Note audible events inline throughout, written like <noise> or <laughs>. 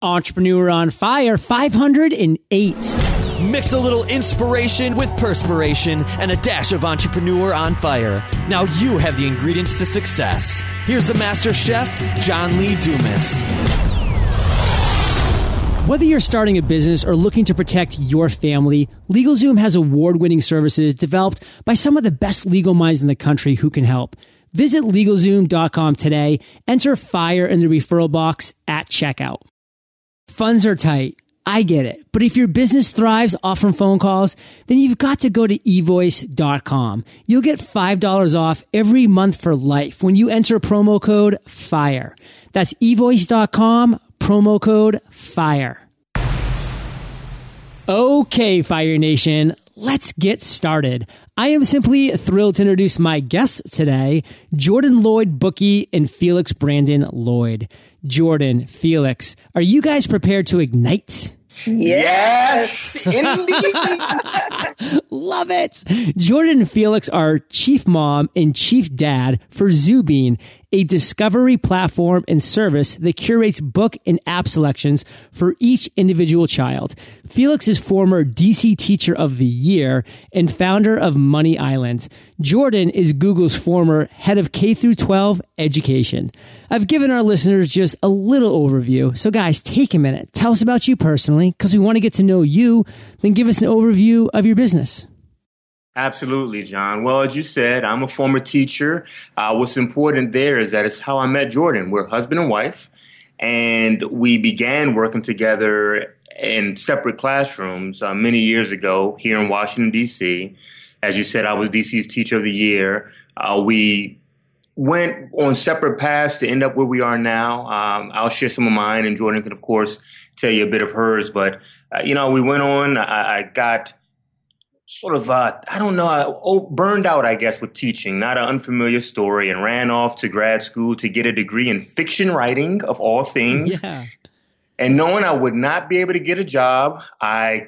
Entrepreneur on Fire 508. Mix a little inspiration with perspiration and a dash of entrepreneur on fire. Now you have the ingredients to success. Here's the master chef, John Lee Dumas. Whether you're starting a business or looking to protect your family, LegalZoom has award winning services developed by some of the best legal minds in the country who can help. Visit LegalZoom.com today, enter FIRE in the referral box at checkout. Funds are tight. I get it. But if your business thrives off from phone calls, then you've got to go to evoice.com. You'll get $5 off every month for life when you enter promo code FIRE. That's evoice.com, promo code FIRE. Okay, Fire Nation, let's get started. I am simply thrilled to introduce my guests today, Jordan Lloyd Bookey and Felix Brandon Lloyd. Jordan, Felix, are you guys prepared to ignite? Yes, indeed. <laughs> Love it. Jordan and Felix are chief mom and chief dad for Zoobean, a discovery platform and service that curates book and app selections for each individual child. Felix is former DC Teacher of the Year and founder of MoneyIsland. Jordan is Google's former head of K through 12 education. I've given our listeners just a little overview. So guys, take a minute. Tell us about you personally because we want to get to know you. Then give us an overview of your business. Absolutely, John. Well, as you said, I'm a former teacher. Uh, what's important there is that it's how I met Jordan. We're husband and wife, and we began working together in separate classrooms uh, many years ago here in Washington, D.C. As you said, I was DC's Teacher of the Year. Uh, we went on separate paths to end up where we are now. Um, I'll share some of mine, and Jordan can, of course, tell you a bit of hers. But, uh, you know, we went on. I, I got sort of uh, I don't know uh, burned out I guess with teaching, not an unfamiliar story, and ran off to grad school to get a degree in fiction writing of all things. <laughs> Yeah. And knowing I would not be able to get a job, I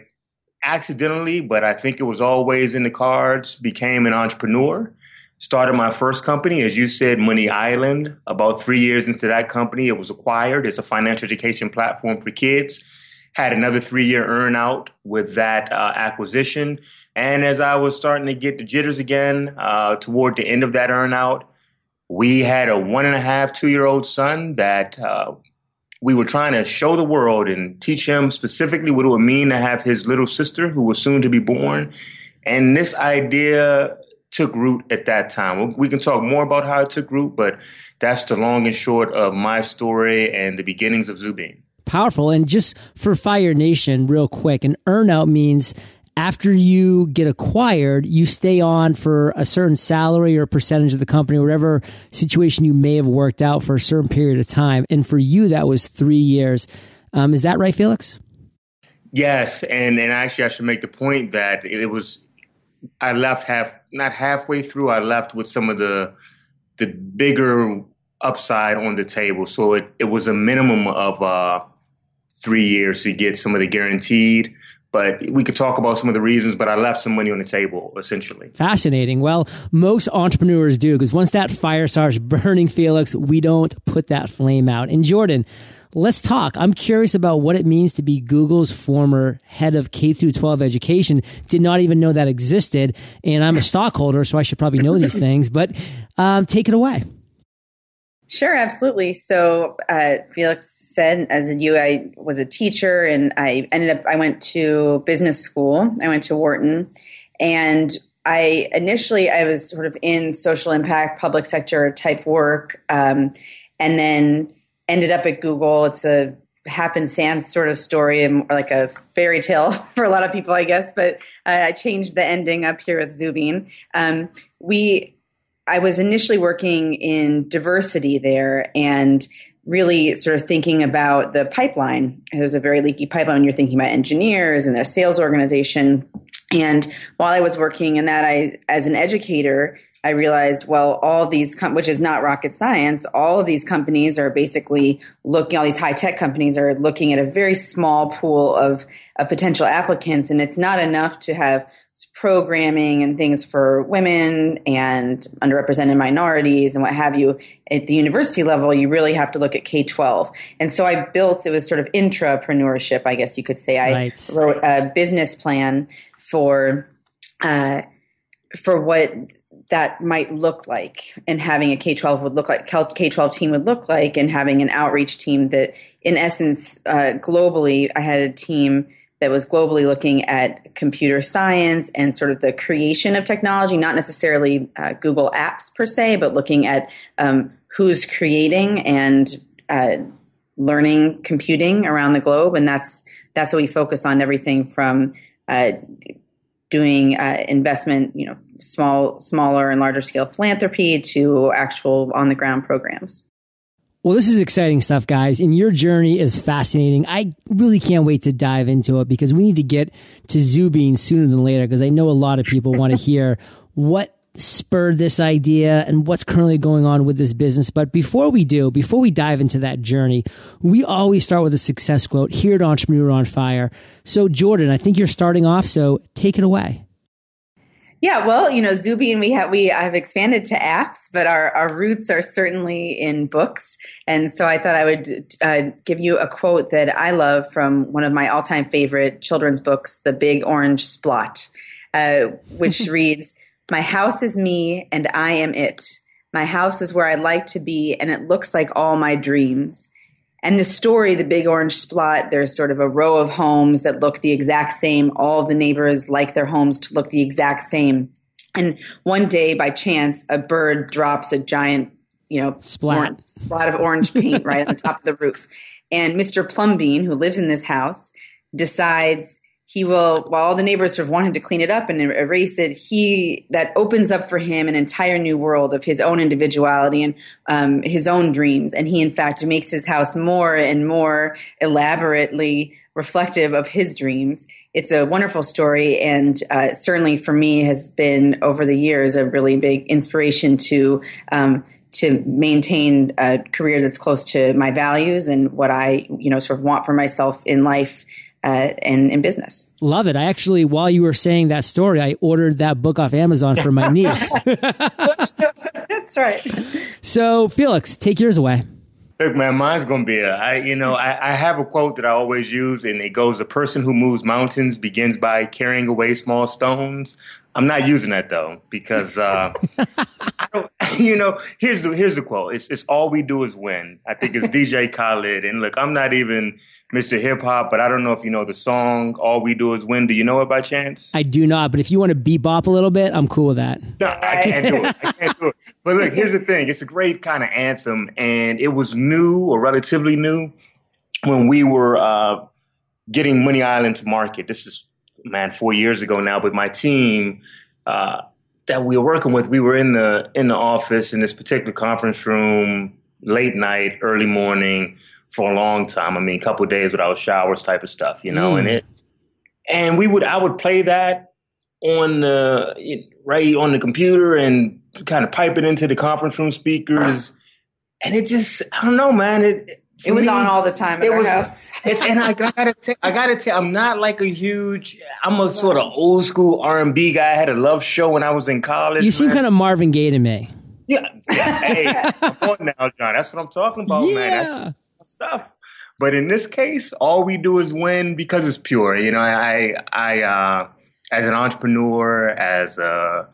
accidentally, but I think it was always in the cards, became an entrepreneur. Started my first company, as you said, MoneyIsland. About three years into that company, it was acquired. It's a financial education platform for kids. Had another three year earn out with that uh, acquisition and as I was starting to get the jitters again uh, toward the end of that earnout, we had a one and a half, two year old son that uh, we were trying to show the world and teach him specifically what it would mean to have his little sister who was soon to be born. And this idea took root at that time. We can talk more about how it took root, but that's the long and short of my story and the beginnings of Zoobean. Powerful. And just for Fire Nation, real quick, an earnout means after you get acquired, you stay on for a certain salary or percentage of the company, whatever situation you may have worked out for a certain period of time. And for you, that was three years. Um, is that right, Felix? Yes, and and actually, I should make the point that it was I left half not halfway through. I left with some of the the bigger upside on the table. So it, it was a minimum of uh, three years to get some of the guaranteed but we could talk about some of the reasons, but I left some money on the table, essentially. Fascinating. Well, most entrepreneurs do, because once that fire starts burning, Felix, we don't put that flame out. And Jordan, let's talk. I'm curious about what it means to be Google's former head of K through 12 education. Did not even know that existed. And I'm a stockholder, so I should probably know these <laughs> things, but um, take it away. Sure, absolutely. So uh, Felix said, as you, I was a teacher, and I ended up. I went to business school. I went to Wharton, and I initially I was sort of in social impact, public sector type work, um, and then ended up at Google. It's a happenstance sort of story and like a fairy tale <laughs> for a lot of people, I guess. But uh, I changed the ending up here with Zoobean. Um, we I was initially working in diversity there and really sort of thinking about the pipeline. It was a very leaky pipeline. You're thinking about engineers and their sales organization. And while I was working in that, I, as an educator, I realized, well, all these, com- which is not rocket science, all of these companies are basically looking, all these high tech companies are looking at a very small pool of, of potential applicants. And it's not enough to have programming and things for women and underrepresented minorities and what have you at the university level you really have to look at k-12 and so i built it was sort of intrapreneurship i guess you could say i Right. wrote a business plan for uh, for what that might look like and having a K-12 would look like K-12 team would look like and having an outreach team that in essence uh, globally I had a team that was globally looking at computer science and sort of the creation of technology not necessarily uh, Google apps per se but looking at um, who's creating and uh, learning computing around the globe and that's that's what we focus on everything from uh, doing uh, investment, you know, small, smaller and larger scale philanthropy to actual on the ground programs. Well, this is exciting stuff, guys, and your journey is fascinating. I really can't wait to dive into it because we need to get to Zoobean sooner than later because I know a lot of people want to <laughs> hear what spurred this idea and what's currently going on with this business. But before we do, before we dive into that journey, we always start with a success quote here at Entrepreneur on Fire. So, Jordan, I think you're starting off, so take it away. Yeah, well, you know, Zoobean, we have we I've expanded to apps, but our our roots are certainly in books. And so I thought I would uh, give you a quote that I love from one of my all time favorite children's books, The Big Orange Splot, uh, which <laughs> reads, "My house is me, and I am it. My house is where I like to be, and it looks like all my dreams." And the story, the big orange splot, there's sort of a row of homes that look the exact same. All the neighbors like their homes to look the exact same. And one day, by chance, a bird drops a giant, you know, Splat. splat of orange paint right on the <laughs> top of the roof. And Mr. Plumbean, who lives in this house, decides he will, while all the neighbors sort of want him to clean it up and er, erase it, he that opens up for him an entire new world of his own individuality and um, his own dreams. And he, in fact, makes his house more and more elaborately reflective of his dreams. It's a wonderful story, and uh, certainly for me has been over the years a really big inspiration to. Um, to maintain a career that's close to my values and what I, you know, sort of want for myself in life uh, and in business. Love it. I actually, while you were saying that story, I ordered that book off Amazon for my <laughs> niece. <laughs> That's right. so, Felix, take yours away. Look, man, mine's gonna be a, I, you know, I, I have a quote that I always use, and it goes: "The person who moves mountains begins by carrying away small stones." I'm not using that though because uh, I don't, <laughs> you know. Here's the here's the quote: "It's it's all we do is win." I think it's DJ <laughs> Khaled, and look, I'm not even Mr. Hip Hop, but I don't know if you know the song "All We Do Is Win." Do you know it by chance? I do not, but if you want to bebop a little bit, I'm cool with that. No, I can't do it. I can't do it. But look, here's the thing. It's a great kind of anthem, and it was new or relatively new when we were uh, getting MoneyIsland to market. This is, man, four years ago now. But my team uh, that we were working with, we were in the in the office in this particular conference room, late night, early morning, for a long time. I mean, a couple of days without showers, type of stuff, you know. Mm. And it, and we would, I would play that on the right on the computer and kind of pipe it into the conference room speakers, and it just I don't know, man. It It was on all the time at It our was, house. <laughs> it's, and I gotta, <laughs> t- I gotta tell, I'm not like a huge. I'm a sort of old school R and B guy. I had a love show when I was in college. You seem man. kind of Marvin Gaye to me. yeah. hey, come on now, John. That's what I'm talking about, man. That's yeah. stuff. But in this case, all we do is win because it's pure. You know, I, I, uh, as an entrepreneur, as a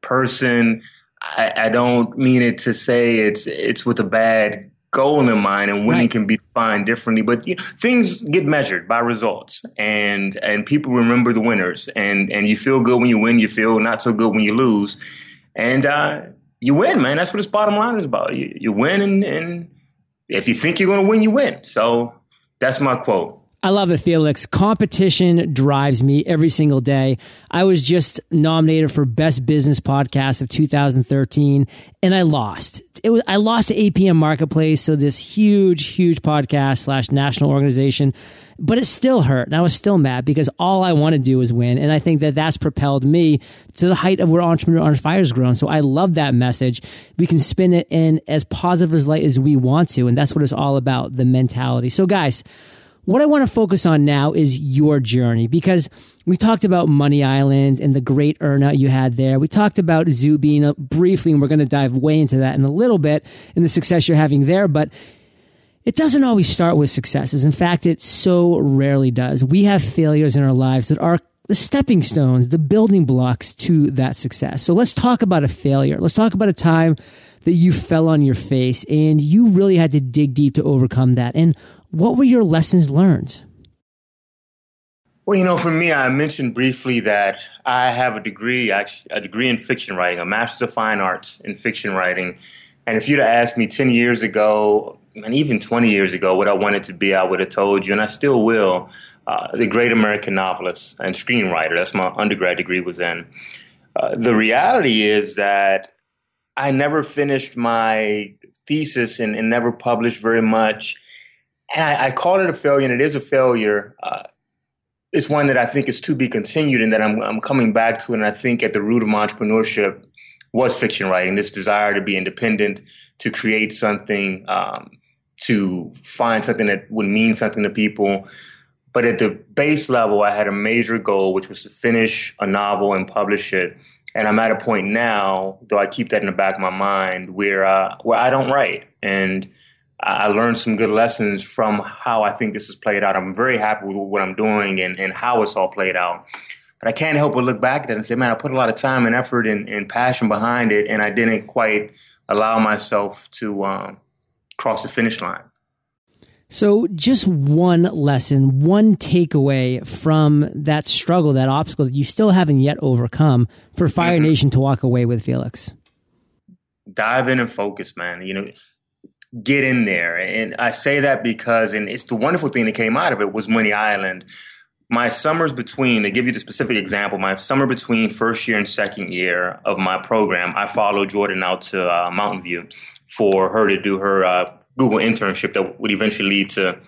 person, I, I don't mean it to say it's it's with a bad goal in mind, and winning Right. can be defined differently. But you know, things get measured by results, and and people remember the winners, and and you feel good when you win, you feel not so good when you lose, and uh, you win, man. That's what this bottom line is about. You, you win, and, and if you think you're going to win, you win. So that's my quote. I love it, Felix. Competition drives me every single day. I was just nominated for Best Business Podcast of 2013, and I lost. It was I lost to APM Marketplace, so this huge, huge podcast slash national organization. But it still hurt, and I was still mad because all I want to do is win, and I think that that's propelled me to the height of where Entrepreneur on Fire has grown. So I love that message. We can spin it in as positive as light as we want to, and that's what it's all about—the mentality. So, guys. What I want to focus on now is your journey because we talked about MoneyIsland and the great earnout you had there. We talked about Zoobean briefly, and we're going to dive way into that in a little bit and the success you're having there. But it doesn't always start with successes. In fact, it so rarely does. We have failures in our lives that are the stepping stones, the building blocks to that success. So let's talk about a failure. Let's talk about a time that you fell on your face and you really had to dig deep to overcome that. And what were your lessons learned? Well, you know, for me, I mentioned briefly that I have a degree, a degree in fiction writing, a Master of Fine Arts in fiction writing. And if you'd have asked me 10 years ago, and even 20 years ago, what I wanted to be, I would have told you, and I still will, uh, the great American novelist and screenwriter. That's my undergrad degree was in. Uh, the reality is that I never finished my thesis and, and never published very much and I, I call it a failure, and it is a failure. Uh, it's one that I think is to be continued, and that I'm, I'm coming back to. And I think at the root of my entrepreneurship was fiction writing, this desire to be independent, to create something, um, to find something that would mean something to people. But at the base level, I had a major goal, which was to finish a novel and publish it. And I'm at a point now, though I keep that in the back of my mind, where uh, where I don't write, and I learned some good lessons from how I think this has played out. I'm very happy with what I'm doing and, and how it's all played out. But I can't help but look back at it and say, man, I put a lot of time and effort and, and passion behind it, and I didn't quite allow myself to um, cross the finish line. So, just one lesson, one takeaway from that struggle, that obstacle that you still haven't yet overcome for Fire mm-hmm. Nation to walk away with Felix. Dive in and focus, man. You know, get in there. And I say that because, and it's the wonderful thing that came out of it was MoneyIsland. My summers between, to give you the specific example, my summer between first year and second year of my program, I followed Jordan out to uh, Mountain View for her to do her uh, Google internship that would eventually lead to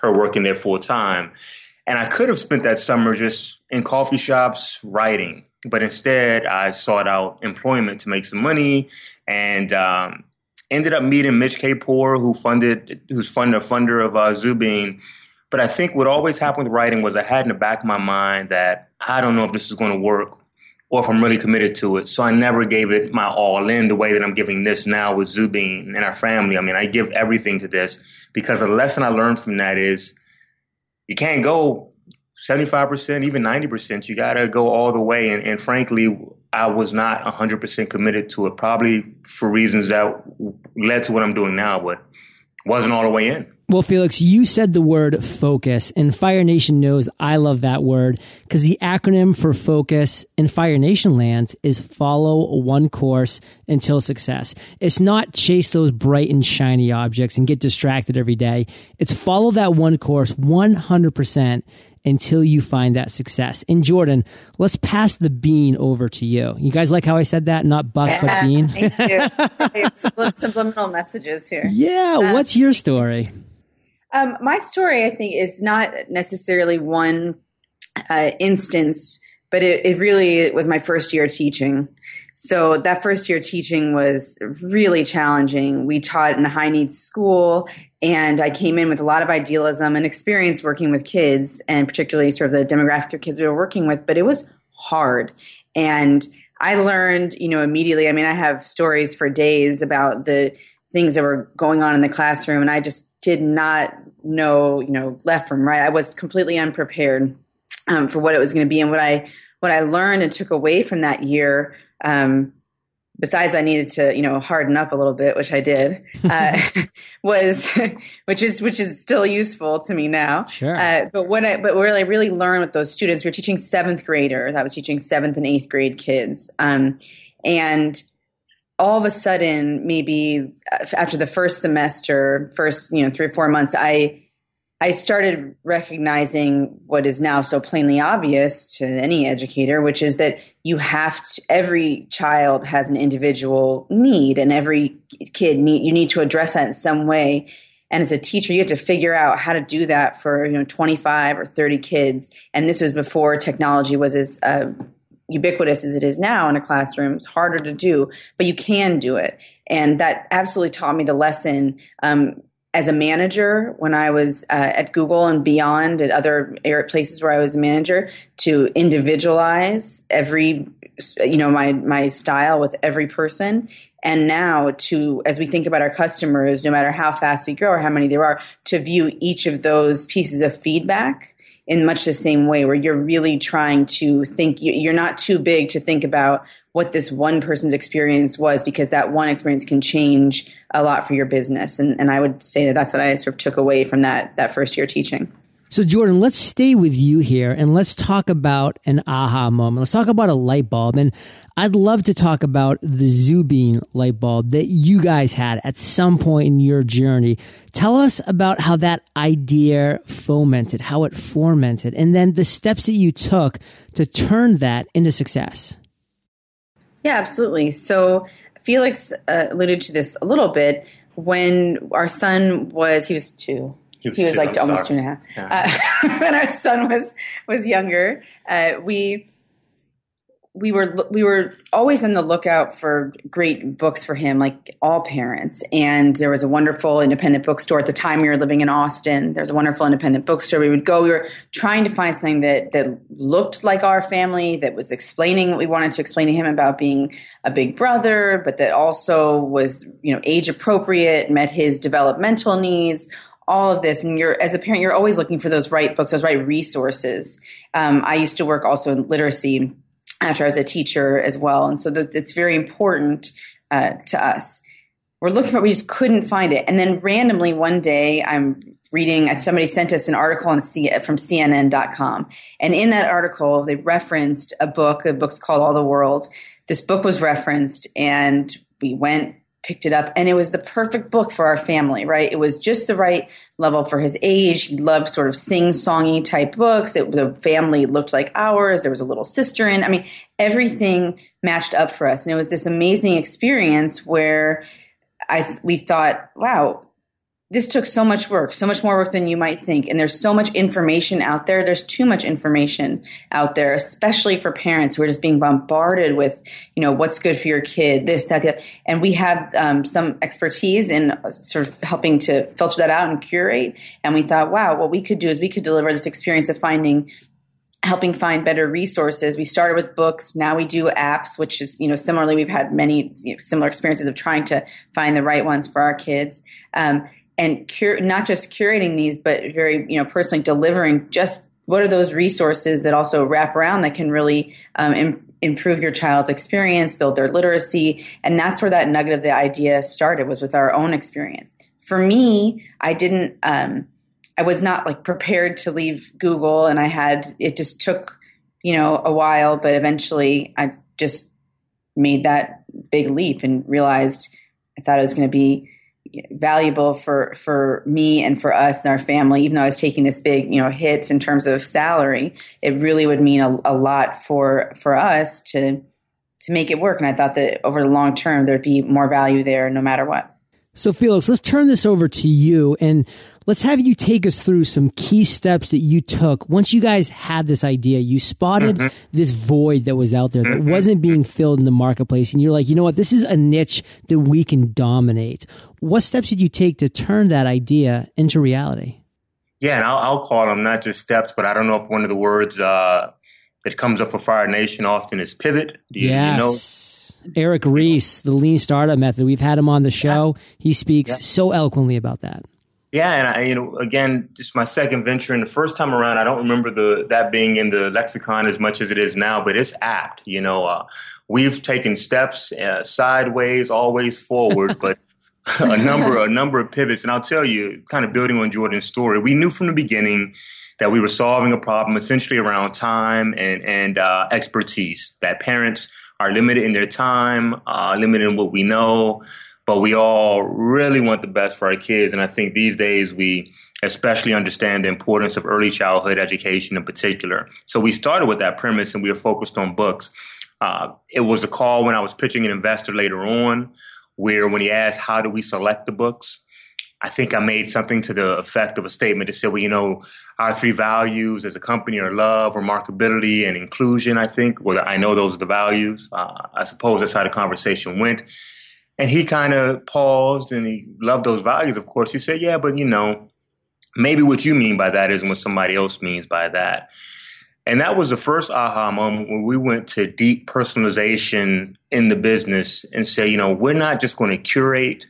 her working there full time. And I could have spent that summer just in coffee shops writing, but instead I sought out employment to make some money and um, ended up meeting Mitch Kapor, who funded, who's funded a funder of uh, Zoobean. But I think what always happened with writing was I had in the back of my mind that I don't know if this is going to work or if I'm really committed to it. So I never gave it my all in the way that I'm giving this now with Zoobean and our family. I mean, I give everything to this because the lesson I learned from that is you can't go 75%, even 90%. You got to go all the way. And, and frankly, I was not 100% committed to it, probably for reasons that led to what I'm doing now, but wasn't all the way in. Well, Felix, you said the word focus, and Fire Nation knows I love that word because the acronym for focus in Fire Nation lands is follow one course until success. It's not chase those bright and shiny objects and get distracted every day. It's follow that one course 100% until you find that success. And Jordan, let's pass the bean over to you. You guys like how I said that? Not buck, yeah, but bean. Thank you. <laughs> subliminal messages here. Yeah. Um, what's your story? Um, my story, I think, is not necessarily one uh, instance, but it, it really was my first year teaching. So that first year teaching was really challenging. We taught in a high needs school and I came in with a lot of idealism and experience working with kids and particularly sort of the demographic of kids we were working with, but it was hard. And I learned, you know, immediately. I mean, I have stories for days about the things that were going on in the classroom and I just did not know, you know, left from right. I was completely unprepared um, for what it was going to be. And what I, what I learned and took away from that year um, besides I needed to, you know, harden up a little bit, which I did, uh, <laughs> <laughs> was, <laughs> which is, which is still useful to me now. Sure. Uh, but what I, but what I really learned with those students, we were teaching seventh graders. I was teaching seventh and eighth grade kids. Um, and all of a sudden, maybe after the first semester, first, you know, three or four months, I, I started recognizing what is now so plainly obvious to any educator, which is that you have to, every child has an individual need and every kid need, you need to address that in some way. And as a teacher, you have to figure out how to do that for, you know, 25 or 30 kids. And this was before technology was as uh, ubiquitous as it is now in a classroom. It's harder to do, but you can do it. And that absolutely taught me the lesson. Um, as a manager when I was uh, at Google and beyond at other places where I was a manager to individualize every you know my my style with every person. And now to as we think about our customers no matter how fast we grow or how many there are to view each of those pieces of feedback in much the same way where you're really trying to think you're not too big to think about what this one person's experience was because that one experience can change a lot for your business. And, and I would say that that's what I sort of took away from that, that first year teaching. So, Jordan, let's stay with you here and let's talk about an aha moment. Let's talk about a light bulb. And I'd love to talk about the Zoobean light bulb that you guys had at some point in your journey. Tell us about how that idea fomented, how it fomented, and then the steps that you took to turn that into success. Yeah, absolutely. So Felix uh, alluded to this a little bit when our son was he was two. He was, he was two, like almost sorry. two and a half. Yeah. Uh, <laughs> when our son was was younger, uh, we we were we were always on the lookout for great books for him, like all parents. And there was a wonderful independent bookstore at the time we were living in Austin. There was a wonderful independent bookstore. We would go. We were trying to find something that that looked like our family, that was explaining what we wanted to explain to him about being a big brother, but that also was you know age appropriate, met his developmental needs all of this and you're as a parent you're always looking for those right books those right resources um, i used to work also in literacy after I was a teacher as well. And so the, it's very important uh, to us. We're looking for it, we just couldn't find it. And then randomly one day I'm reading, somebody sent us an article on C, from CNN.com. And in that article, they referenced a book, a book's called All the World. This book was referenced and we went picked it up and it was the perfect book for our family, right? It was just the right level for his age. He loved sort of sing-songy type books. It, the family looked like ours. There was a little sister in. I mean, everything matched up for us. And it was this amazing experience where I we thought, wow, this took so much work, so much more work than you might think. And there's so much information out there. There's too much information out there, especially for parents who are just being bombarded with, you know, what's good for your kid, this, that, that. And we have um, some expertise in sort of helping to filter that out and curate. And we thought, wow, what we could do is we could deliver this experience of finding helping find better resources. We started with books. Now we do apps, which is, you know, similarly, we've had many you know, similar experiences of trying to find the right ones for our kids. Um, and cure, not just curating these, but very, you know, personally delivering just what are those resources that also wrap around that can really um, Im- improve your child's experience, build their literacy. And that's where that nugget of the idea started was with our own experience. For me, I didn't, um, I was not like prepared to leave Google and I had, it just took, you know, a while, but eventually I just made that big leap and realized I thought it was going to be valuable for for me and for us and our family. Even though i was taking this big you know hit in terms of salary it really would mean a, a lot for for us to to make it work. And i thought that over the long term there'd be more value there no matter what. So felix let's turn this over to you. And let's have you take us through some key steps that you took once you guys had this idea. You spotted mm-hmm. this void that was out there that mm-hmm. wasn't being filled in the marketplace, and you're like, you know what, this is a niche that we can dominate. What steps did you take to turn that idea into reality? Yeah, and I'll, I'll call them not just steps, but I don't know if one of the words uh, that comes up for Fire Nation often is pivot. Do you, yes. You know? Eric Ries, the lean startup method. We've had him on the show. He speaks yeah. so eloquently about that. Yeah, and I, you know, again, just my second venture, and the first time around, I don't remember the that being in the lexicon as much as it is now, but it's apt. You know, uh, we've taken steps uh, sideways, always forward, but <laughs> a number a number of pivots. And I'll tell you, kind of building on Jordan's story, we knew from the beginning that we were solving a problem essentially around time and and uh, expertise. That parents are limited in their time, uh, limited in what we know but we all really want the best for our kids. And I think these days we especially understand the importance of early childhood education in particular. So we started with that premise and we were focused on books. Uh, it was a call when I was pitching an investor later on, where when he asked, How do we select the books? I think I made something to the effect of a statement that said, Well, you know, our three values as a company are love, remarkability, and inclusion, I think. Well, I know those are the values. Uh, I suppose that's how the conversation went. And he kind of paused and he loved those values, of course. He said, Yeah, but you know, maybe what you mean by that isn't what somebody else means by that. And that was the first aha moment when we went to deep personalization in the business and say, you know, we're not just going to curate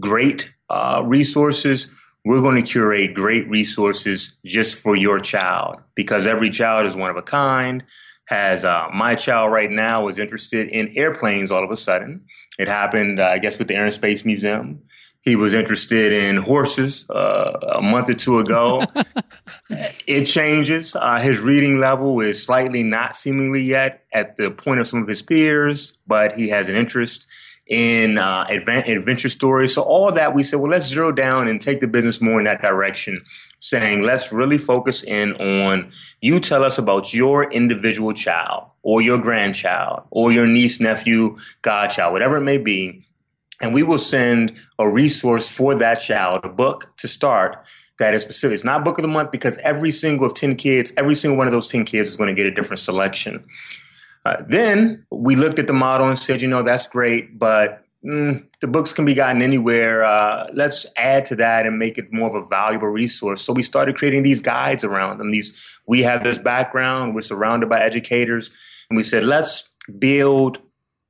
great uh, resources. We're going to curate great resources just for your child because every child is one of a kind. Has uh, my child right now is interested in airplanes all of a sudden. It happened, uh, I guess, with the Air and Space Museum. He was interested in horses uh, a month or two ago. <laughs> it changes. Uh, his reading level is slightly not seemingly yet at the point of some of his peers, but he has an interest in uh, adventure stories. So all that, we said, well, let's zero down and take the business more in that direction, saying let's really focus in on you tell us about your individual child or your grandchild or your niece, nephew, godchild, whatever it may be, and we will send a resource for that child, a book to start that is specific. It's not book of the month because every single of 10 kids, every single one of those 10 kids is going to get a different selection. Uh, then we looked at the model and said, you know, that's great, but mm, the books can be gotten anywhere. Uh, let's add to that and make it more of a valuable resource. So we started creating these guides around them. These we have this background. We're surrounded by educators, and we said, let's build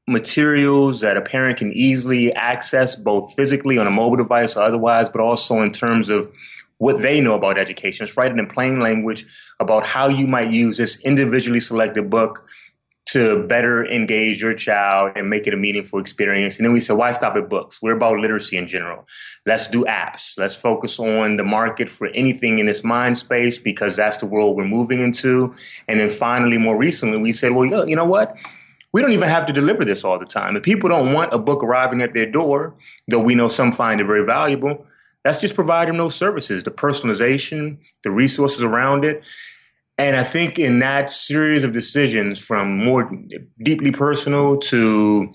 materials that a parent can easily access both physically on a mobile device or otherwise, but also in terms of what they know about education. It's written in plain language about how you might use this individually selected book to better engage your child and make it a meaningful experience. And then we said, why stop at books? We're about literacy in general. Let's do apps. Let's focus on the market for anything in this mind space because that's the world we're moving into. And then finally, more recently, we said, well, you know what? we don't even have to deliver this all the time. If people don't want a book arriving at their door, though we know some find it very valuable, that's just providing those services, the personalization, the resources around it. And I think in that series of decisions from more deeply personal to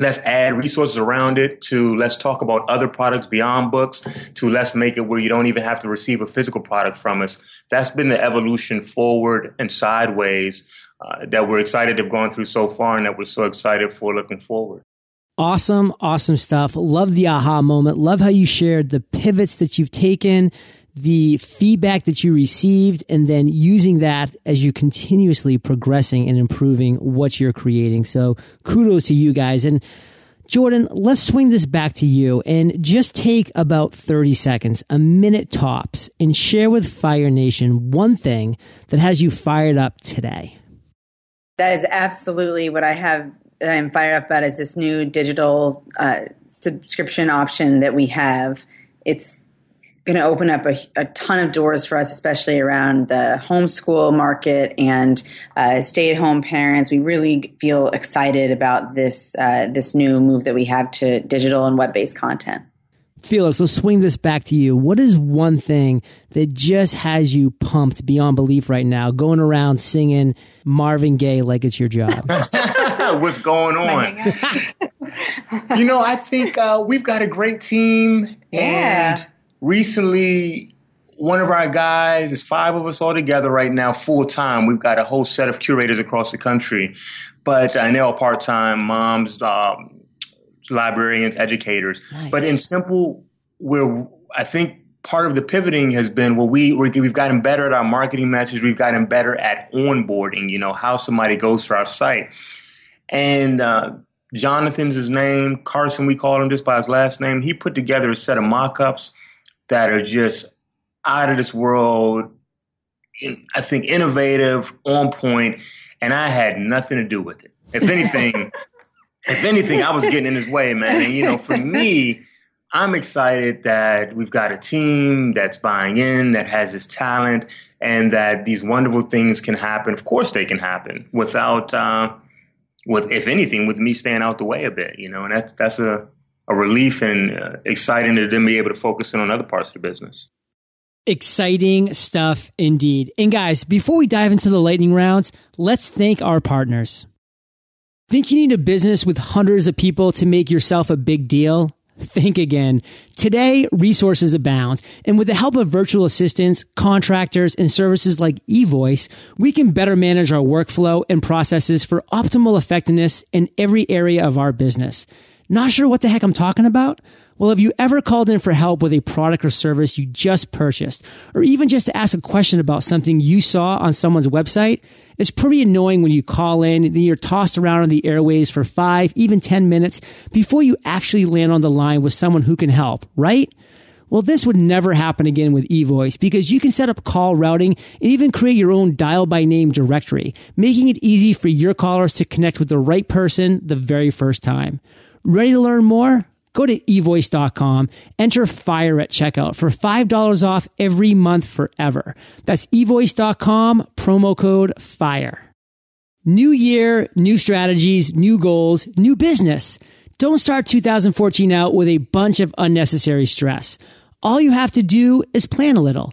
let's add resources around it to let's talk about other products beyond books to let's make it where you don't even have to receive a physical product from us. That's been the evolution forward and sideways uh, that we're excited to have gone through so far and that we're so excited for looking forward. Awesome, awesome stuff. Love the aha moment. Love how you shared the pivots that you've taken, the feedback that you received, and then using that as you continuously progressing and improving what you're creating. So kudos to you guys. And Jordan, let's swing this back to you and just take about 30 seconds, a minute tops, and share with Fire Nation one thing that has you fired up today. That is absolutely what I have. I'm fired up about is this new digital uh, subscription option that we have. It's going to open up a, a, ton of doors for us, especially around the homeschool market and uh, stay-at-home parents. We really feel excited about this uh, this new move that we have to digital and web-based content. Felix, let's swing this back to you. What is one thing that just has you pumped beyond belief right now, going around singing Marvin Gaye like it's your job? <laughs> <laughs> What's going on? you know, I think uh, we've got a great team. Yeah. And recently, one of our guys, there's five of us all together right now, full time. We've got a whole set of curators across the country, but and they're all part time moms, um, librarians, educators. Nice. But in simple, we're I think part of the pivoting has been well we we've gotten better at our marketing message we've gotten better at onboarding you know how somebody goes to our site and uh, jonathan's his name carson we call him just by his last name he put together a set of mock-ups that are just out of this world i think innovative on point and i had nothing to do with it if anything <laughs> if anything, I was getting in his way, man. And you know, for me, I'm excited that we've got a team that's buying in, that has this talent, and that these wonderful things can happen. Of course, they can happen without, uh, with if anything, with me staying out the way a bit. You know, and that's that's a a relief and uh, exciting to then be able to focus in on other parts of the business. Exciting stuff indeed. And guys, before we dive into the lightning rounds, let's thank our partners. Think you need a business with hundreds of people to make yourself a big deal? Think again. Today, resources abound, and with the help of virtual assistants, contractors, and services like eVoice, we can better manage our workflow and processes for optimal effectiveness in every area of our business. Not sure what the heck I'm talking about? Well, have you ever called in for help with a product or service you just purchased, or even just to ask a question about something you saw on someone's website? It's pretty annoying when you call in and you're tossed around on the airways for five, even 10 minutes before you actually land on the line with someone who can help, right? Well, this would never happen again with eVoice because you can set up call routing and even create your own dial by name directory, making it easy for your callers to connect with the right person the very first time. Ready to learn more? Go to evoice.com, enter FIRE at checkout for $5 off every month forever. That's evoice.com, promo code FIRE. New year, new strategies, new goals, new business. Don't start 2014 out with a bunch of unnecessary stress. All you have to do is plan a little.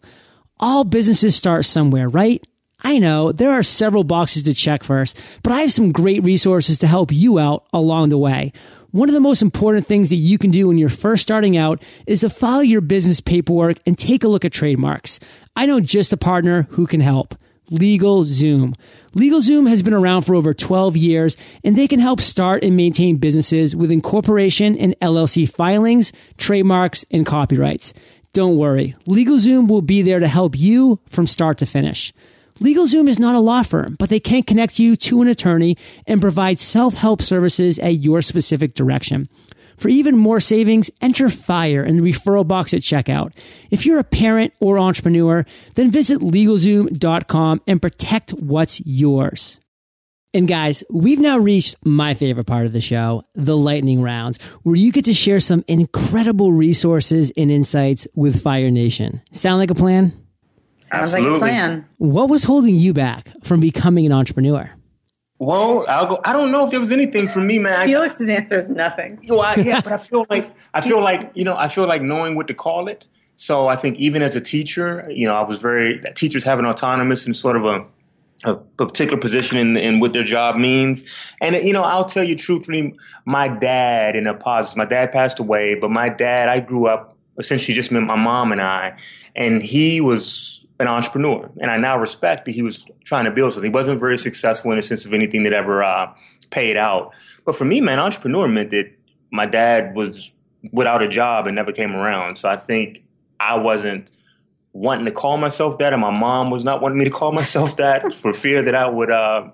All businesses start somewhere, right? I know there are several boxes to check first, but I have some great resources to help you out along the way. One of the most important things that you can do when you're first starting out is to follow your business paperwork and take a look at trademarks. I know just a partner who can help. LegalZoom. LegalZoom has been around for over 12 years and they can help start and maintain businesses with incorporation and LLC filings, trademarks, and copyrights. Don't worry. LegalZoom will be there to help you from start to finish. LegalZoom is not a law firm, but they can connect you to an attorney and provide self-help services at your specific direction. For even more savings, enter FIRE in the referral box at checkout. If you're a parent or entrepreneur, then visit LegalZoom.com and protect what's yours. And guys, we've now reached my favorite part of the show, the lightning rounds, where you get to share some incredible resources and insights with Fire Nation. Sound like a plan? Sounds Absolutely. like a plan. What was holding you back from becoming an entrepreneur? Well, I'll go. I don't know if there was anything for me, man. Felix's answer is nothing. Well, I, yeah, but I feel <laughs> like I feel like you know I feel like knowing what to call it. So I think even as a teacher, you know, I was very teachers have an autonomous and sort of a a particular position in, in what their job means. And you know, I'll tell you truthfully, my dad in a positive, my dad passed away, but my dad, I grew up essentially just with my mom and I, and he was an entrepreneur, and I now respect that he was trying to build something. He wasn't very successful in the sense of anything that ever uh, paid out. But for me, man, entrepreneur meant that my dad was without a job and never came around. So I think I wasn't wanting to call myself that, and my mom was not wanting me to call <laughs> myself that for fear that I would uh,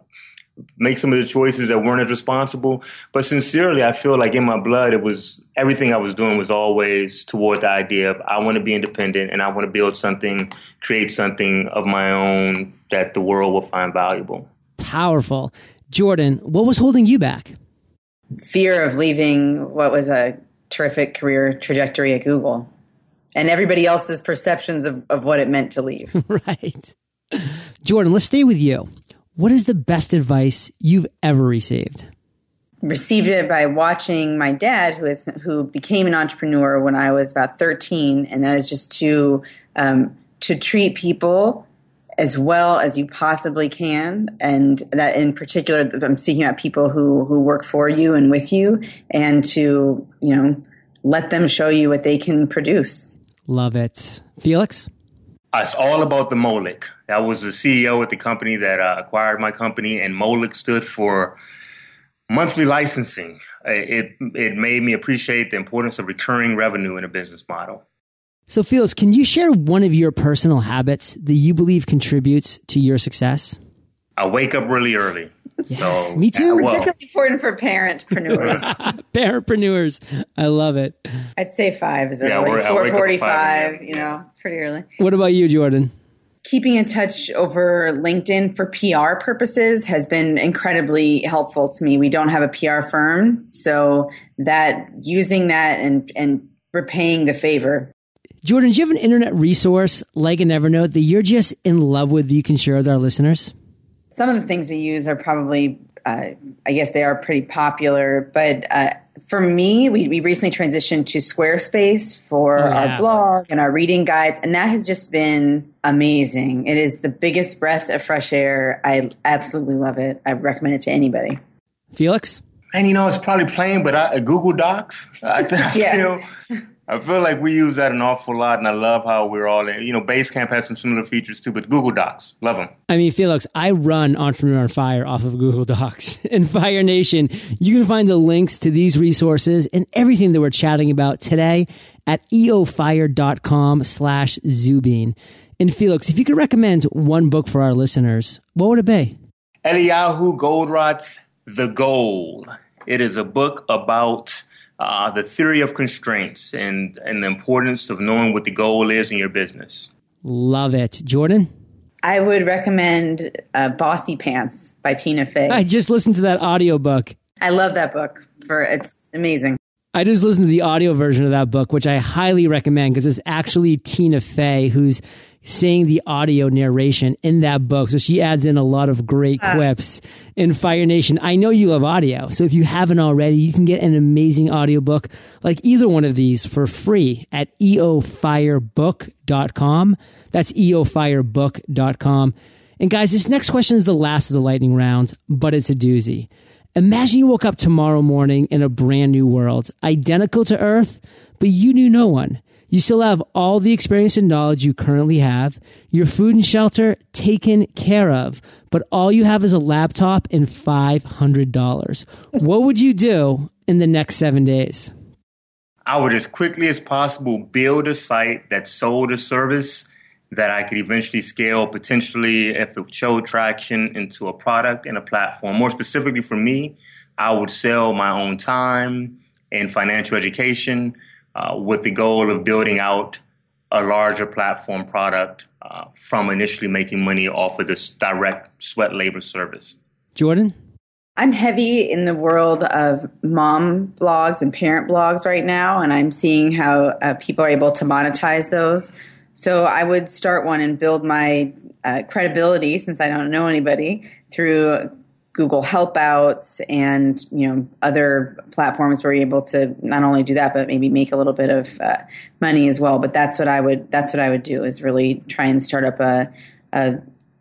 make some of the choices that weren't as responsible. But sincerely, I feel like in my blood, it was everything I was doing was always toward the idea of I want to be independent and I want to build something, create something of my own that the world will find valuable. Powerful. Jordan, what was holding you back? Fear of leaving what was a terrific career trajectory at Google and everybody else's perceptions of, of what it meant to leave. <laughs> right. Jordan, let's stay with you. What is the best advice you've ever received? Received it by watching my dad, who is who became an entrepreneur when I was about thirteen, and that is just to um, to treat people as well as you possibly can, and that in particular, I'm speaking about people who who work for you and with you, and to you know let them show you what they can produce. Love it. Felix? It's all about the Molik. I was the CEO at the company that uh, acquired my company, and Molik stood for monthly licensing. It it made me appreciate the importance of recurring revenue in a business model. So, Felix, can you share one of your personal habits that you believe contributes to your success? I wake up really early. Yes, so, me too. well, Particularly important for parentpreneurs. <laughs> Parapreneurs. I love it. I'd say five is Yeah, early. we're- I Four wake up at forty-five. You know, it's pretty early. What about you, Jordan? Keeping in touch over LinkedIn for PR purposes has been incredibly helpful to me. We don't have a PR firm, so that using that and and repaying the favor. Jordan, do you have an internet resource like an Evernote that you're just in love with that you can share with our listeners? Some of the things we use are probably, uh, I guess, they are pretty popular. But uh, for me, we, we recently transitioned to Squarespace for Oh, yeah. our blog and our reading guides, and that has just been amazing. It is the biggest breath of fresh air. I absolutely love it. I recommend it to anybody. Felix? And you know, it's probably plain, but I, Google Docs. I, I <laughs> Yeah. feel, I feel like we use that an awful lot, and I love how we're all in. You know, Basecamp has some similar features too, but Google Docs, love them. I mean, Felix, I run Entrepreneur on Fire off of Google Docs. <laughs> and Fire Nation, you can find the links to these resources and everything that we're chatting about today at eofire.com slash Zoobean. And Felix, if you could recommend one book for our listeners, what would it be? Eliyahu Goldratt's The Goal. It is a book about uh, the theory of constraints and, and the importance of knowing what the goal is in your business. Love it. Jordan? I would recommend uh, Bossypants by Tina Fey. I just listened to that audiobook. I love that book. For It's amazing. I just listened to the audio version of that book, which I highly recommend because it's actually Tina Fey who's saying the audio narration in that book. So she adds in a lot of great ah. quips in Fire Nation. I know you love audio. So if you haven't already, you can get an amazing audiobook like either one of these for free at eofirebook.com. That's eofirebook.com. And guys, this next question is the last of the lightning round, but it's a doozy. Imagine you woke up tomorrow morning in a brand new world, identical to Earth, but you knew no one. You still have all the experience and knowledge you currently have, your food and shelter taken care of, but all you have is a laptop and $500. what would you do in the next seven days? I would, as quickly as possible, build a site that sold a service that I could eventually scale, potentially, if it showed traction, into a product and a platform. More specifically for me, I would sell my own time and financial education uh, with the goal of building out a larger platform product uh, from initially making money off of this direct sweat labor service. Jordan? I'm heavy in the world of mom blogs and parent blogs right now, and I'm seeing how uh, people are able to monetize those. So I would start one and build my uh, credibility since I don't know anybody through Google Helpouts and you know other platforms you're able to not only do that but maybe make a little bit of uh, money as well. But that's what I would that's what I would do is really try and start up a, a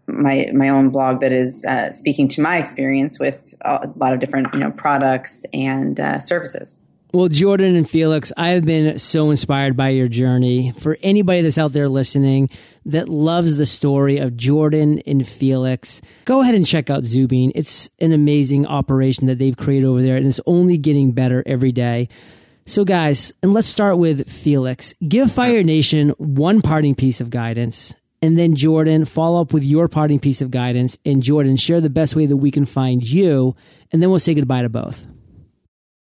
my my own blog that is uh, speaking to my experience with a lot of different you know products and uh, services. Well, Jordan and Felix, I have been so inspired by your journey. For anybody that's out there listening that loves the story of Jordan and Felix, go ahead and check out Zoobean. It's an amazing operation that they've created over there, and it's only getting better every day. So, guys, and let's start with Felix. Give Fire Nation one parting piece of guidance, and then Jordan, follow up with your parting piece of guidance. And Jordan, share the best way that we can find you, and then we'll say goodbye to both.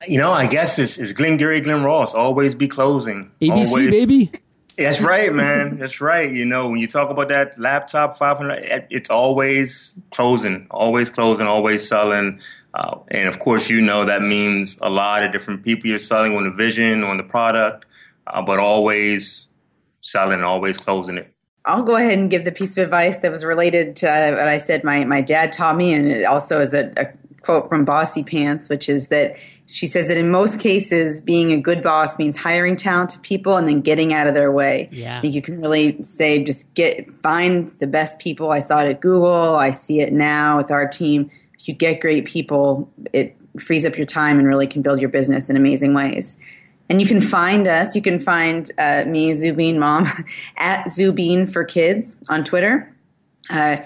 You know, I guess it's, it's Glengarry Glen Ross. Always be closing. ABC, always. baby. That's right, man. That's right. You know, when you talk about that laptop 500, it's always closing, always closing, always selling. Uh, and of course, you know that means a lot of different people you're selling on the vision, on the product, uh, but always selling, always closing it. I'll go ahead and give the piece of advice that was related to what I said my, my dad taught me, and it also is a, a quote from Bossypants, which is that she says that in most cases, being a good boss means hiring talented people and then getting out of their way. Yeah. I think you can really say just get find the best people. I saw it at Google. I see it now with our team. If you get great people, it frees up your time and really can build your business in amazing ways. And you can find us. You can find uh, me, Zoobean Mom, <laughs> at Zoobean for Kids on Twitter. Uh,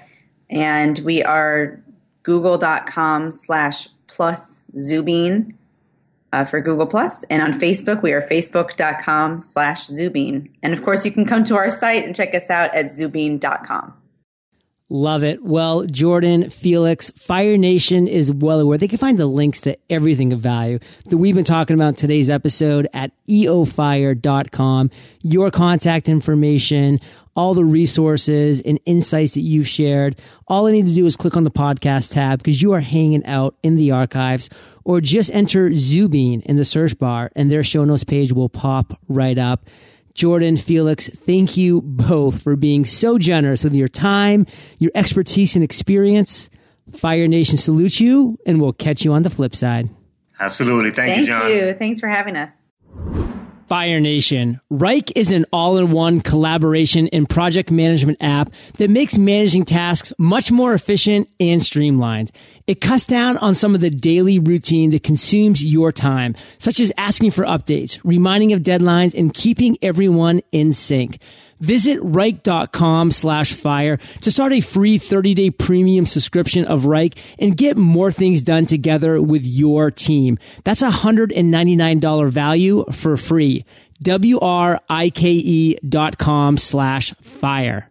and we are google.com slash plus Zoobean uh, for Google Plus, and on Facebook we are facebook.com slash Zoobean. And of course, you can come to our site and check us out at zoobean.com. Love it. Well, Jordan, Felix, Fire Nation is well aware. They can find the links to everything of value that we've been talking about today's episode at eofire.com. Your contact information, all the resources and insights that you've shared. All I need to do is click on the podcast tab because you are hanging out in the archives or just enter Zoobean in the search bar and their show notes page will pop right up. Jordan, Felix, thank you both for being so generous with your time, your expertise and experience. Fire Nation salutes you and we'll catch you on the flip side. Absolutely. Thank, thank you, John. you. Thanks for having us. Fire Nation. Wrike is an all-in-one collaboration and project management app that makes managing tasks much more efficient and streamlined. It cuts down on some of the daily routine that consumes your time, such as asking for updates, reminding of deadlines, and keeping everyone in sync. Visit Wrike.com slash fire to start a free 30 day premium subscription of Wrike and get more things done together with your team. That's a $199 value for free. W-R-I-K-E dot com slash fire.